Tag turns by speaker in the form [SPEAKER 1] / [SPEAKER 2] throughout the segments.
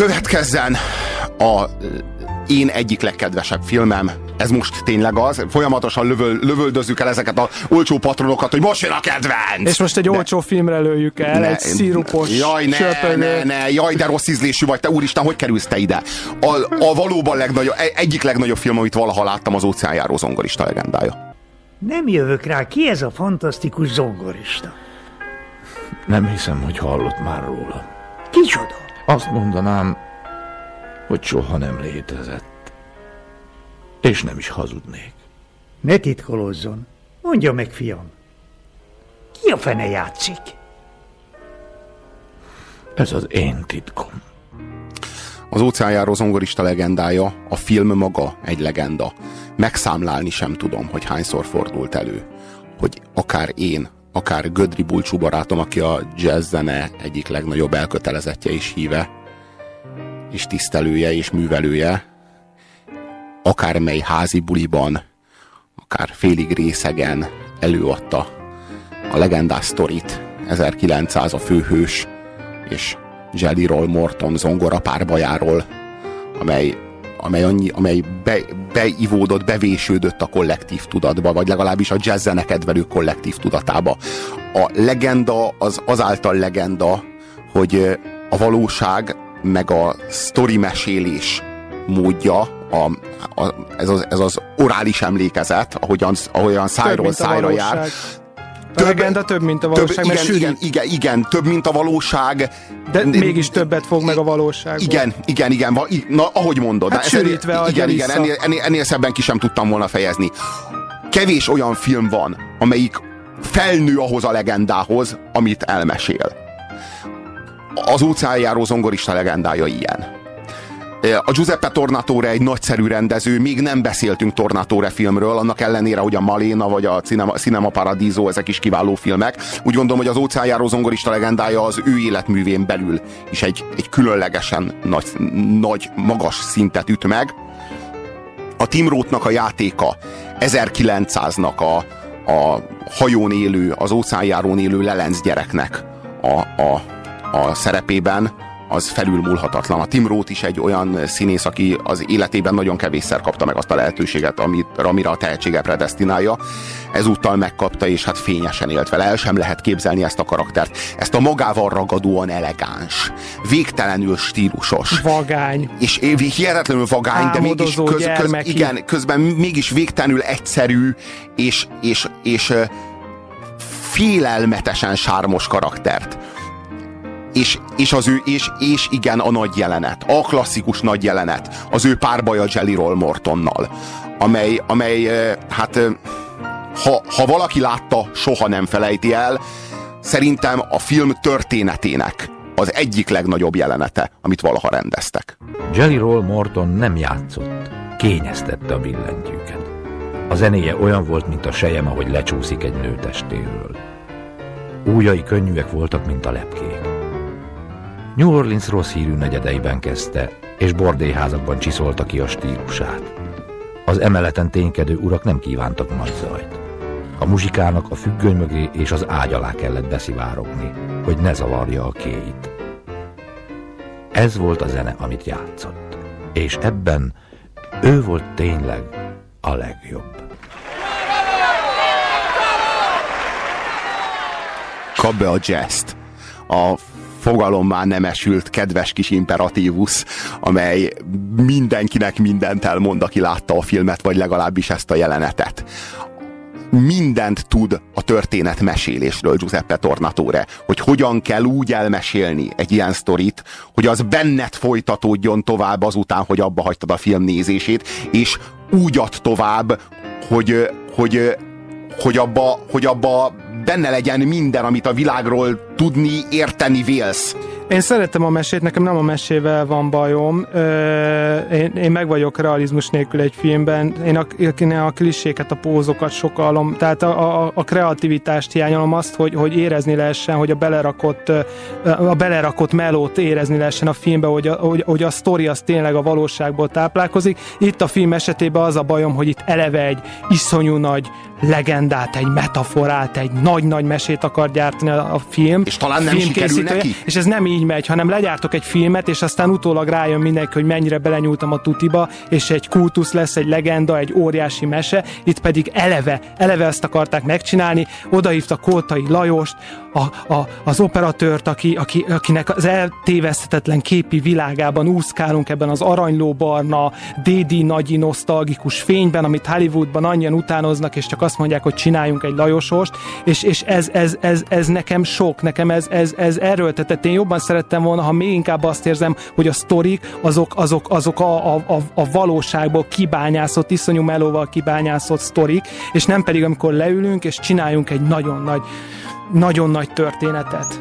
[SPEAKER 1] Következzen a én egyik legkedvesebb filmem, ez most tényleg az, folyamatosan lövöl, lövöldözzük el ezeket a olcsó patronokat, hogy most jön a kedvenc!
[SPEAKER 2] És most egy de, olcsó filmre lőjük el, ne, egy szírupos
[SPEAKER 1] Jaj, ne, ne, ne, jaj, de rossz ízlésű vagy, te úristen, hogy kerülsz te ide? A, a valóban legnagyobb, e- egyik legnagyobb film, amit valaha láttam, az óceánjáró zongorista legendája.
[SPEAKER 3] Nem jövök rá, ki ez a fantasztikus zongorista?
[SPEAKER 4] Nem hiszem, hogy hallott már róla.
[SPEAKER 3] Kicsoda?
[SPEAKER 4] Azt mondanám, hogy soha nem létezett. És nem is hazudnék.
[SPEAKER 3] Ne titkolozzon. Mondja meg, fiam. Ki a fene játszik?
[SPEAKER 4] Ez az én titkom.
[SPEAKER 1] Az óceánjáró zongorista legendája, a film maga egy legenda. Megszámlálni sem tudom, hogy hányszor fordult elő. Hogy akár én, akár Gödri Bulcsú barátom, aki a jazz zene egyik legnagyobb elkötelezettje és híve, és tisztelője és művelője, akármely házi buliban, akár félig részegen előadta a legendás sztorit, 1900 a főhős, és Jelly Roll Morton zongora párbajáról, amely, amely, annyi, amely be, beivódott, bevésődött a kollektív tudatba, vagy legalábbis a jazz zenekedvelő kollektív tudatába. A legenda az azáltal legenda, hogy a valóság meg a sztori mesélés módja, a, a, ez, az, ez az orális emlékezet, ahogyan, ahogyan szájról szájra jár.
[SPEAKER 2] Több, a legenda több, mint a valóság,
[SPEAKER 1] több, igen, igen, igen, igen, több, mint a valóság.
[SPEAKER 2] De mégis többet fog meg a valóság.
[SPEAKER 1] Igen, igen, igen, na, ahogy mondod.
[SPEAKER 2] Hát sűrítve ennél,
[SPEAKER 1] igen, igen, ennél, ennél, ennél szebben ki sem tudtam volna fejezni. Kevés olyan film van, amelyik felnő ahhoz a legendához, amit elmesél. Az óceánjáró zongorista legendája ilyen. A Giuseppe Tornatore egy nagyszerű rendező, még nem beszéltünk Tornatore filmről, annak ellenére, hogy a Maléna vagy a Cinema, Cinema Paradiso, ezek is kiváló filmek. Úgy gondolom, hogy az óceánjáró zongorista legendája az ő életművén belül is egy, egy különlegesen nagy, nagy, magas szintet üt meg. A Tim Rothnak a játéka 1900-nak a, a hajón élő, az óceánjárón élő lelenc gyereknek a, a, a szerepében az felülmúlhatatlan. A Tim Roth is egy olyan színész, aki az életében nagyon kevésszer kapta meg azt a lehetőséget, amit, amire a tehetsége predestinálja. Ezúttal megkapta, és hát fényesen élt vele. El sem lehet képzelni ezt a karaktert. Ezt a magával ragadóan elegáns, végtelenül stílusos.
[SPEAKER 2] Vagány.
[SPEAKER 1] És hihetetlenül vagány, de mégis köz, köz, igen, közben mégis végtelenül egyszerű, és, és, és félelmetesen sármos karaktert és, és az ő, és, és igen, a nagy jelenet, a klasszikus nagy jelenet, az ő párbaja Jelly Roll Mortonnal, amely, amely hát ha, ha valaki látta, soha nem felejti el, szerintem a film történetének az egyik legnagyobb jelenete, amit valaha rendeztek.
[SPEAKER 4] Jelly Roll Morton nem játszott, kényeztette a billentyűket. A zenéje olyan volt, mint a sejem, ahogy lecsúszik egy nő testéről. Újai könnyűek voltak, mint a lepkék. New Orleans rossz hírű negyedeiben kezdte, és bordélyházakban csiszolta ki a stílusát. Az emeleten ténykedő urak nem kívántak nagy zajt. A muzsikának a függöny mögé és az ágy alá kellett beszivárogni, hogy ne zavarja a kéit. Ez volt a zene, amit játszott. És ebben ő volt tényleg a legjobb.
[SPEAKER 1] Kap be a jazz A fogalommá nem esült kedves kis imperatívus, amely mindenkinek mindent elmond, aki látta a filmet, vagy legalábbis ezt a jelenetet. Mindent tud a történet mesélésről Giuseppe Tornatore, hogy hogyan kell úgy elmesélni egy ilyen sztorit, hogy az benned folytatódjon tovább azután, hogy abba hagytad a film nézését, és úgy ad tovább, hogy, hogy, hogy, abba, hogy abba benne legyen minden, amit a világról tudni, érteni vélsz.
[SPEAKER 2] Én szeretem a mesét, nekem nem a mesével van bajom. Én, én meg vagyok realizmus nélkül egy filmben. Én a, a kliséket, a pózokat sokalom, tehát a, a, a kreativitást hiányolom azt, hogy, hogy érezni lehessen, hogy a belerakott, a belerakott melót érezni lehessen a filmbe, hogy a, hogy, hogy a sztori az tényleg a valóságból táplálkozik. Itt a film esetében az a bajom, hogy itt eleve egy iszonyú nagy legendát, egy metaforát, egy nagy-nagy mesét akar gyártani a, a film.
[SPEAKER 1] És talán nem sikerül neki?
[SPEAKER 2] És ez nem így megy, hanem legyártok egy filmet, és aztán utólag rájön mindenki, hogy mennyire belenyúltam a tutiba, és egy kultusz lesz, egy legenda, egy óriási mese. Itt pedig eleve, eleve ezt akarták megcsinálni. Odahívta Kótai Lajost, a, a, az operatőrt, aki, aki, akinek az eltéveszthetetlen képi világában úszkálunk ebben az aranylóbarna, dédi nagyi nosztalgikus fényben, amit Hollywoodban annyian utánoznak, és csak azt mondják, hogy csináljunk egy Lajosost, és, és ez, ez, ez, ez, nekem sok, nekem ez, ez, ez erőltetett. Én jobban szerettem volna, ha még inkább azt érzem, hogy a sztorik azok, azok, azok a, a, a, a valóságból kibányászott, iszonyú melóval kibányászott sztorik, és nem pedig amikor leülünk, és csináljunk egy nagyon nagy nagyon nagy történetet?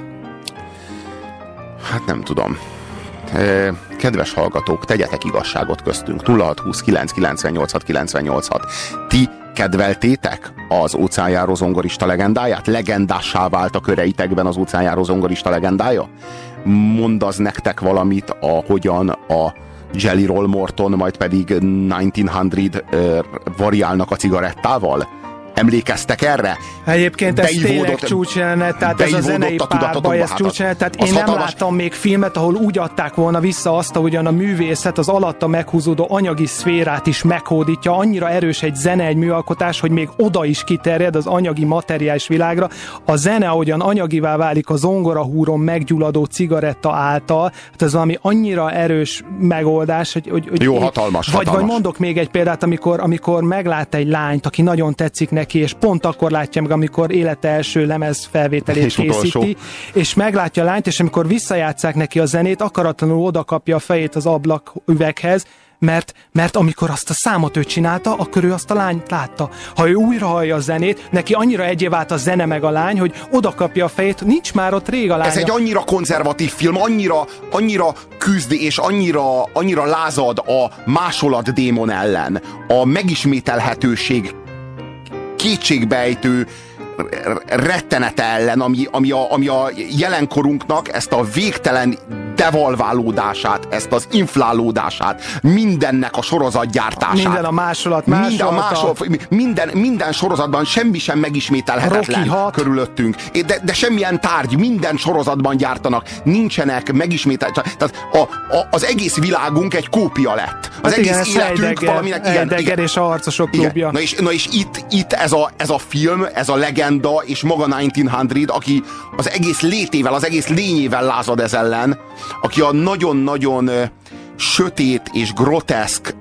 [SPEAKER 1] Hát nem tudom. Kedves hallgatók, tegyetek igazságot köztünk. 0620 998 986. Ti kedveltétek az óceánjáró zongorista legendáját? Legendássá vált a köreitekben az óceánjáró zongorista legendája? Mond az nektek valamit, ahogyan a Jelly Roll Morton, majd pedig 1900 variálnak a cigarettával? Emlékeztek erre?
[SPEAKER 2] Egyébként ez tényleg csúcsjelenet, tehát ez a zenei párbaj, ez csúcsjelenet, tehát én hatalmas... nem láttam még filmet, ahol úgy adták volna vissza azt, ahogyan a művészet az alatta meghúzódó anyagi szférát is meghódítja, annyira erős egy zene, egy műalkotás, hogy még oda is kiterjed az anyagi materiális világra. A zene, ahogyan anyagivá válik a zongora húron meggyulladó cigaretta által, hát ez valami annyira erős megoldás, hogy, hogy, hogy
[SPEAKER 1] Jó, hatalmas,
[SPEAKER 2] vagy,
[SPEAKER 1] hatalmas.
[SPEAKER 2] vagy mondok még egy példát, amikor, amikor meglát egy lányt, aki nagyon tetszik neki, neki, és pont akkor látja meg, amikor élete első lemez felvételét és készíti, utolsó. és meglátja a lányt, és amikor visszajátszák neki a zenét, akaratlanul oda kapja a fejét az ablak üveghez, mert, mert amikor azt a számot ő csinálta, akkor ő azt a lányt látta. Ha ő újra hallja a zenét, neki annyira egyé vált a zene meg a lány, hogy oda kapja a fejét, nincs már ott rég a lánya.
[SPEAKER 1] Ez egy annyira konzervatív film, annyira, annyira küzd és annyira, annyira lázad a másolat démon ellen. A megismételhetőség kétségbejtő rettenete ellen, ami, ami, a, ami a jelenkorunknak ezt a végtelen devalválódását, ezt az inflálódását, mindennek a sorozatgyártását.
[SPEAKER 2] Minden a másolat, másolat
[SPEAKER 1] minden, a másol, minden, minden sorozatban semmi sem megismételhetetlen körülöttünk. De, de semmilyen tárgy, minden sorozatban gyártanak, nincsenek megismétel. Tehát a, a, az egész világunk egy kópia lett. Az hát egész igen, életünk Heidegger, valaminek
[SPEAKER 2] ilyen. igen, és a harcosok klubja.
[SPEAKER 1] Na és, na és itt, itt ez, a, ez a film, ez a legenda, és maga 1900, aki az egész létével, az egész lényével lázad ez ellen, aki a nagyon-nagyon sötét és groteszk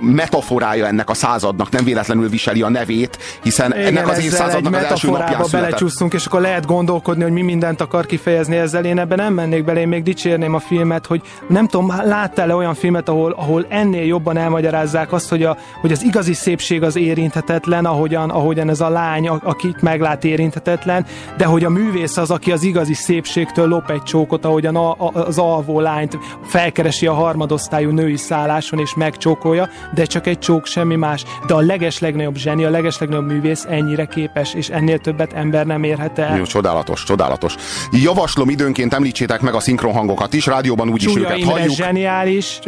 [SPEAKER 1] metaforája ennek a századnak, nem véletlenül viseli a nevét, hiszen Igen, ennek az évszázadnak az első napján
[SPEAKER 2] belecsúsztunk, és akkor lehet gondolkodni, hogy mi mindent akar kifejezni ezzel. Én ebben nem mennék bele, én még dicsérném a filmet, hogy nem tudom, láttál-e olyan filmet, ahol, ahol ennél jobban elmagyarázzák azt, hogy, a, hogy az igazi szépség az érinthetetlen, ahogyan, ahogyan ez a lány, akit meglát érinthetetlen, de hogy a művész az, aki az igazi szépségtől lop egy csókot, ahogyan a, a, az alvó lányt felkeresi a harmadosztályú női szálláson és megcsókolja, de csak egy csók, semmi más. De a legeslegnagyobb zseni, a legeslegnagyobb művész ennyire képes, és ennél többet ember nem érhet el.
[SPEAKER 1] Jó, csodálatos, csodálatos. Javaslom időnként említsétek meg a szinkronhangokat is, rádióban úgy is őket
[SPEAKER 2] Imre
[SPEAKER 1] halljuk.
[SPEAKER 2] zseniális.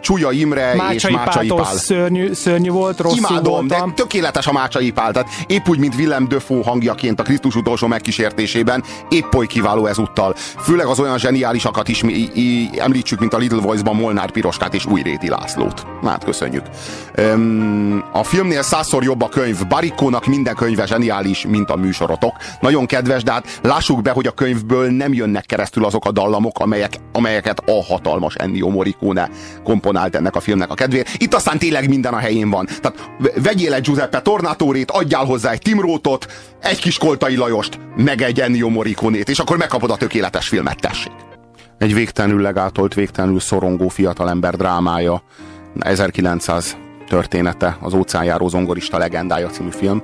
[SPEAKER 1] Csúlya Imre Mácsai és Mácsai Pál.
[SPEAKER 2] Szörnyű, szörnyű volt, rosszul
[SPEAKER 1] Imádom,
[SPEAKER 2] voltam.
[SPEAKER 1] de tökéletes a Mácsai Pál. Tehát épp úgy, mint Willem Döfó hangjaként a Krisztus utolsó megkísértésében, épp oly kiváló ezúttal. Főleg az olyan zseniálisakat is mi, i, említsük, mint a Little Voice-ban Molnár Piroskát és Újréti Lászlót. Na, hát köszönjük. A filmnél százszor jobb a könyv. Barikónak minden könyve zseniális, mint a műsorotok. Nagyon kedves, de hát lássuk be, hogy a könyvből nem jönnek keresztül azok a dallamok, amelyek, amelyeket a hatalmas Ennio Morricone komponált ennek a filmnek a kedvéért. Itt aztán tényleg minden a helyén van. Tehát vegyél egy Giuseppe Tornatórét, adjál hozzá egy Timrótot, egy kis Koltai Lajost, meg egy Ennio Morricone-t, és akkor megkapod a tökéletes filmet, tessék. Egy végtelenül legátolt, végtelenül szorongó fiatalember drámája 1900 története, az óceánjáró zongorista legendája című film.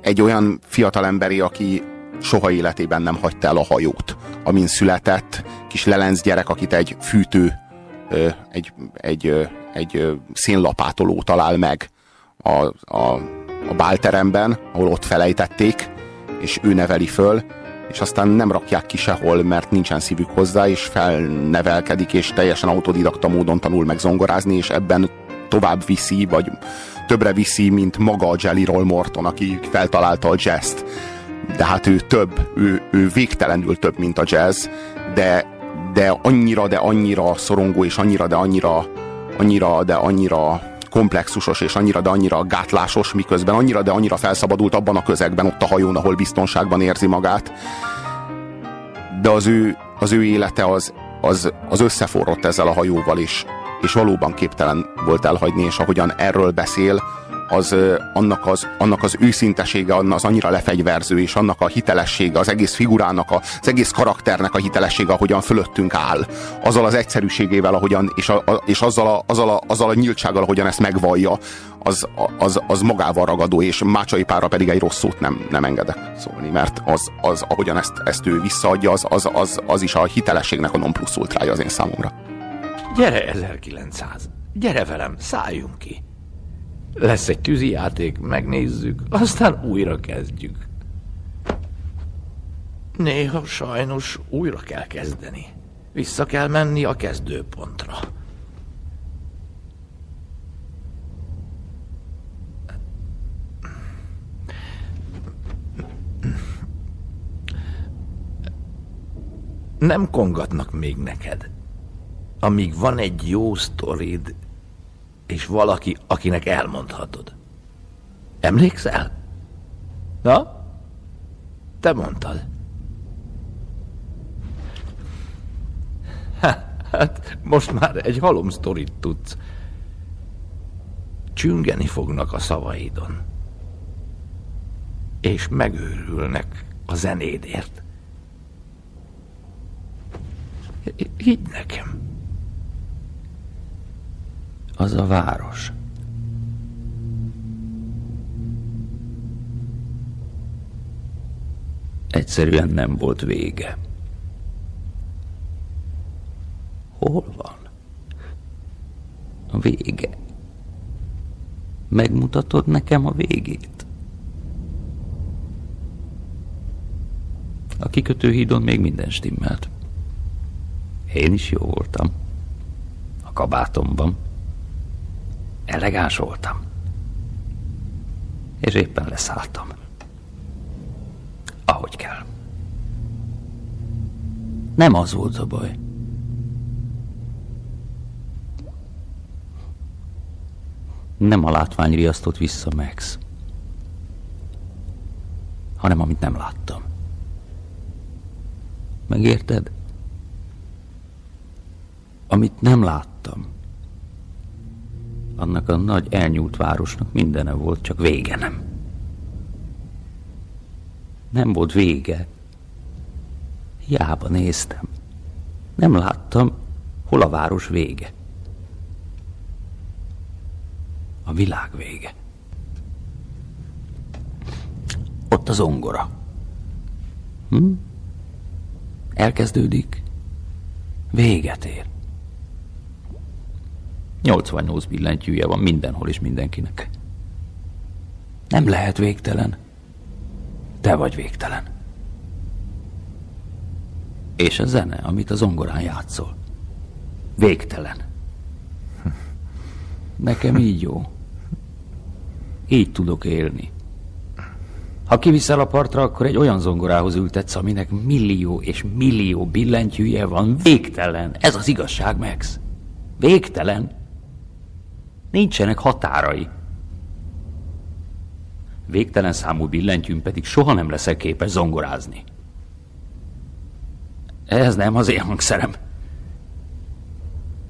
[SPEAKER 1] Egy olyan fiatalemberi, aki soha életében nem hagyta el a hajót, amin született, kis lelenc gyerek, akit egy fűtő, egy, egy, egy szénlapátoló talál meg a, a, a bálteremben, ahol ott felejtették, és ő neveli föl, és aztán nem rakják ki sehol, mert nincsen szívük hozzá, és felnevelkedik, és teljesen autodidakta módon tanul meg zongorázni, és ebben tovább viszi, vagy többre viszi, mint maga a Jelly Roll Morton, aki feltalálta a jazz de hát ő több, ő, ő végtelenül több, mint a jazz, de, de annyira, de annyira szorongó, és annyira, de annyira, annyira, de annyira komplexusos, és annyira, de annyira gátlásos, miközben annyira, de annyira felszabadult abban a közegben, ott a hajón, ahol biztonságban érzi magát. De az ő, az ő élete az, az, az összeforrott ezzel a hajóval, és, és valóban képtelen volt elhagyni, és ahogyan erről beszél, az, annak, az, annak az őszintesége az annyira lefegyverző, és annak a hitelessége, az egész figurának, az egész karakternek a hitelessége, ahogyan fölöttünk áll. Azzal az egyszerűségével, ahogyan, és, a, a, és azzal, a, azzal, a, azzal a nyíltsággal, ahogyan ezt megvallja, az, az, az magával ragadó, és Mácsai Pára pedig egy rossz szót nem, nem engedek szólni, mert az, az ahogyan ezt, ezt ő visszaadja, az, az, az, az is a hitelességnek a non plus ultrája az én számomra.
[SPEAKER 5] Gyere 1900, gyere velem, szálljunk ki. Lesz egy tűzijáték, megnézzük, aztán újra kezdjük. Néha sajnos újra kell kezdeni. Vissza kell menni a kezdőpontra. Nem kongatnak még neked. Amíg van egy jó sztorid, és valaki, akinek elmondhatod. Emlékszel? Na? Te mondtad. Hát, most már egy halom sztorit tudsz. Csüngeni fognak a szavaidon. És megőrülnek a zenédért. Hidd nekem az a város. Egyszerűen nem volt vége. Hol van? A vége. Megmutatod nekem a végét? A kikötőhídon még minden stimmelt. Én is jó voltam. A kabátomban. Elegáns voltam. És éppen leszálltam. Ahogy kell. Nem az volt a baj. Nem a látvány riasztott vissza Max, hanem amit nem láttam. Megérted? Amit nem láttam annak a nagy elnyúlt városnak mindene volt, csak vége nem. Nem volt vége. Hiába néztem. Nem láttam, hol a város vége. A világ vége. Ott az ongora. Hm? Elkezdődik, véget ér. 88 billentyűje van mindenhol és mindenkinek. Nem lehet végtelen. Te vagy végtelen. És a zene, amit az ongorán játszol. Végtelen. Nekem így jó. Így tudok élni. Ha kiviszel a partra, akkor egy olyan zongorához ültetsz, aminek millió és millió billentyűje van. Végtelen. Ez az igazság, Max. Végtelen. Nincsenek határai. Végtelen számú billentyűn pedig soha nem leszek képes zongorázni. Ez nem az én hangszerem.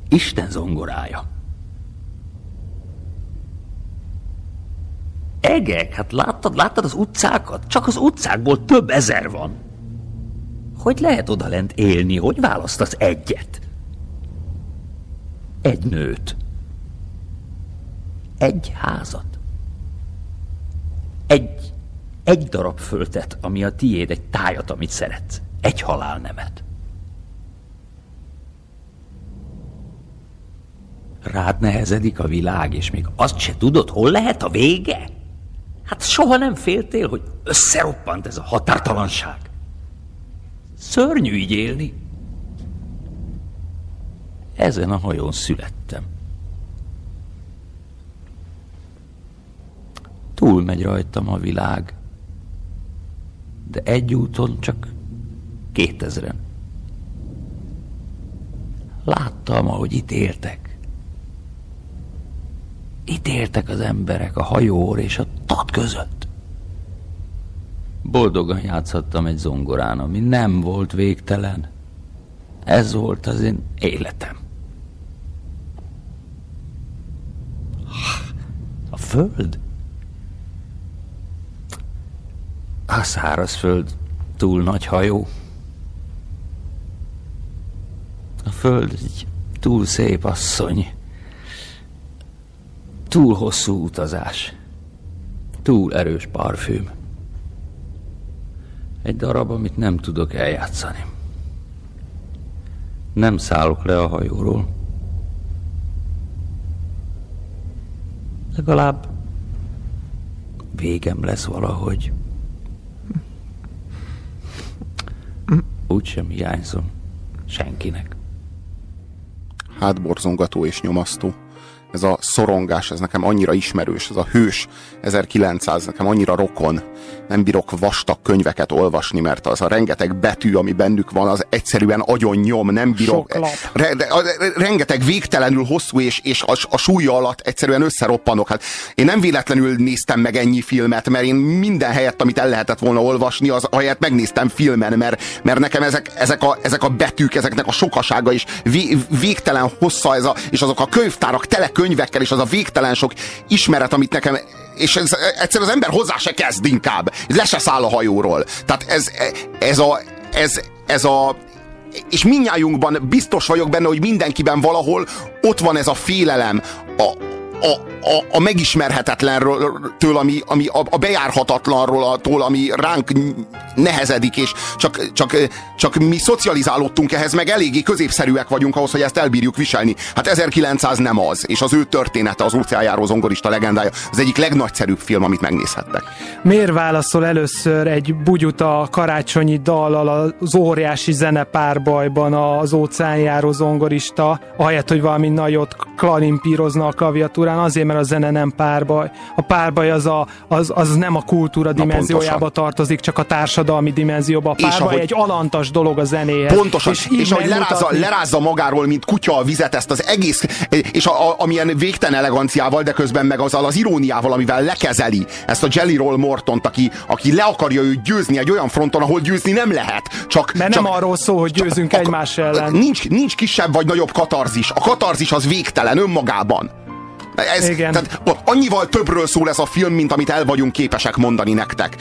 [SPEAKER 5] Isten zongorája. Egek, hát láttad, láttad az utcákat? Csak az utcákból több ezer van. Hogy lehet odalent élni? Hogy választasz egyet? Egy nőt. Egy házat. Egy, egy darab föltet, ami a tiéd, egy tájat, amit szeretsz. Egy halálnemet. Rád nehezedik a világ, és még azt se tudod, hol lehet a vége? Hát soha nem féltél, hogy összeroppant ez a határtalanság. Szörnyű így élni. Ezen a hajón születtem. Túl megy rajtam a világ. de egy úton csak kétezren. Láttam, ahogy itt éltek. Itt éltek az emberek a hajór és a tat között. Boldogan játszhattam egy zongorán, ami nem volt végtelen. Ez volt az én életem. A föld? A szárazföld túl nagy hajó. A föld egy túl szép asszony. Túl hosszú utazás. Túl erős parfüm. Egy darab, amit nem tudok eljátszani. Nem szállok le a hajóról. Legalább végem lesz valahogy. Úgysem hiányzom senkinek.
[SPEAKER 1] hátborzongató és nyomasztó. Ez a szorongás, ez nekem annyira ismerős, ez a hős 1900, nekem annyira rokon. Nem bírok vastag könyveket olvasni, mert az a rengeteg betű, ami bennük van, az egyszerűen agyon nyom, nem bírok. Re, de, a, rengeteg végtelenül hosszú, és, és a, a súlya alatt egyszerűen összeroppanok. Hát én nem véletlenül néztem meg ennyi filmet, mert én minden helyett, amit el lehetett volna olvasni, az helyett megnéztem filmen, mert, mert nekem ezek, ezek, a, ezek a betűk, ezeknek a sokasága és vé, végtelen hossza, ez a, és azok a könyvtárak tele könyvekkel, és az a végtelen sok ismeret, amit nekem és ez, egyszer az ember hozzá se kezd inkább. Le se száll a hajóról. Tehát ez, ez a, ez, ez a és minnyájunkban biztos vagyok benne, hogy mindenkiben valahol ott van ez a félelem, a, a, a, a megismerhetetlenről, től, ami, ami a, a bejárhatatlanról, attól, ami ránk nehezedik, és csak, csak, csak mi szocializálódtunk ehhez, meg eléggé középszerűek vagyunk ahhoz, hogy ezt elbírjuk viselni. Hát 1900 nem az, és az ő története, az óceánjáró zongorista legendája, az egyik legnagyszerűbb film, amit megnézhettek.
[SPEAKER 2] Miért válaszol először egy bugyuta karácsonyi dallal az óriási zenepárbajban az óceánjáró zongorista, ahelyett, hogy valami nagyot klarimpírozna a klaviatúrán, azért, mert a zene nem párbaj. A párbaj az, a, az, az nem a kultúra dimenziójába tartozik, csak a társadalmi dimenzióba. A párbaj
[SPEAKER 1] ahogy-
[SPEAKER 2] egy alantas dolog a zenéhez.
[SPEAKER 1] Pontosan, és, és ahogy lerázza,
[SPEAKER 2] megmutatni-
[SPEAKER 1] lerázza magáról, mint kutya a vizet, ezt az egész, és a, a, amilyen végtelen eleganciával, de közben meg azzal az iróniával, amivel lekezeli ezt a Jelly Roll Mortont, aki, aki le akarja őt győzni egy olyan fronton, ahol győzni nem lehet. Csak,
[SPEAKER 2] Mert
[SPEAKER 1] csak,
[SPEAKER 2] nem arról szól, hogy győzünk
[SPEAKER 1] csak-
[SPEAKER 2] egymás ellen.
[SPEAKER 1] Nincs, nincs kisebb vagy nagyobb katarzis. A katarzis az végtelen önmagában. Ez,
[SPEAKER 2] Igen.
[SPEAKER 1] Tehát, annyival többről szól ez a film, mint amit el vagyunk képesek mondani nektek.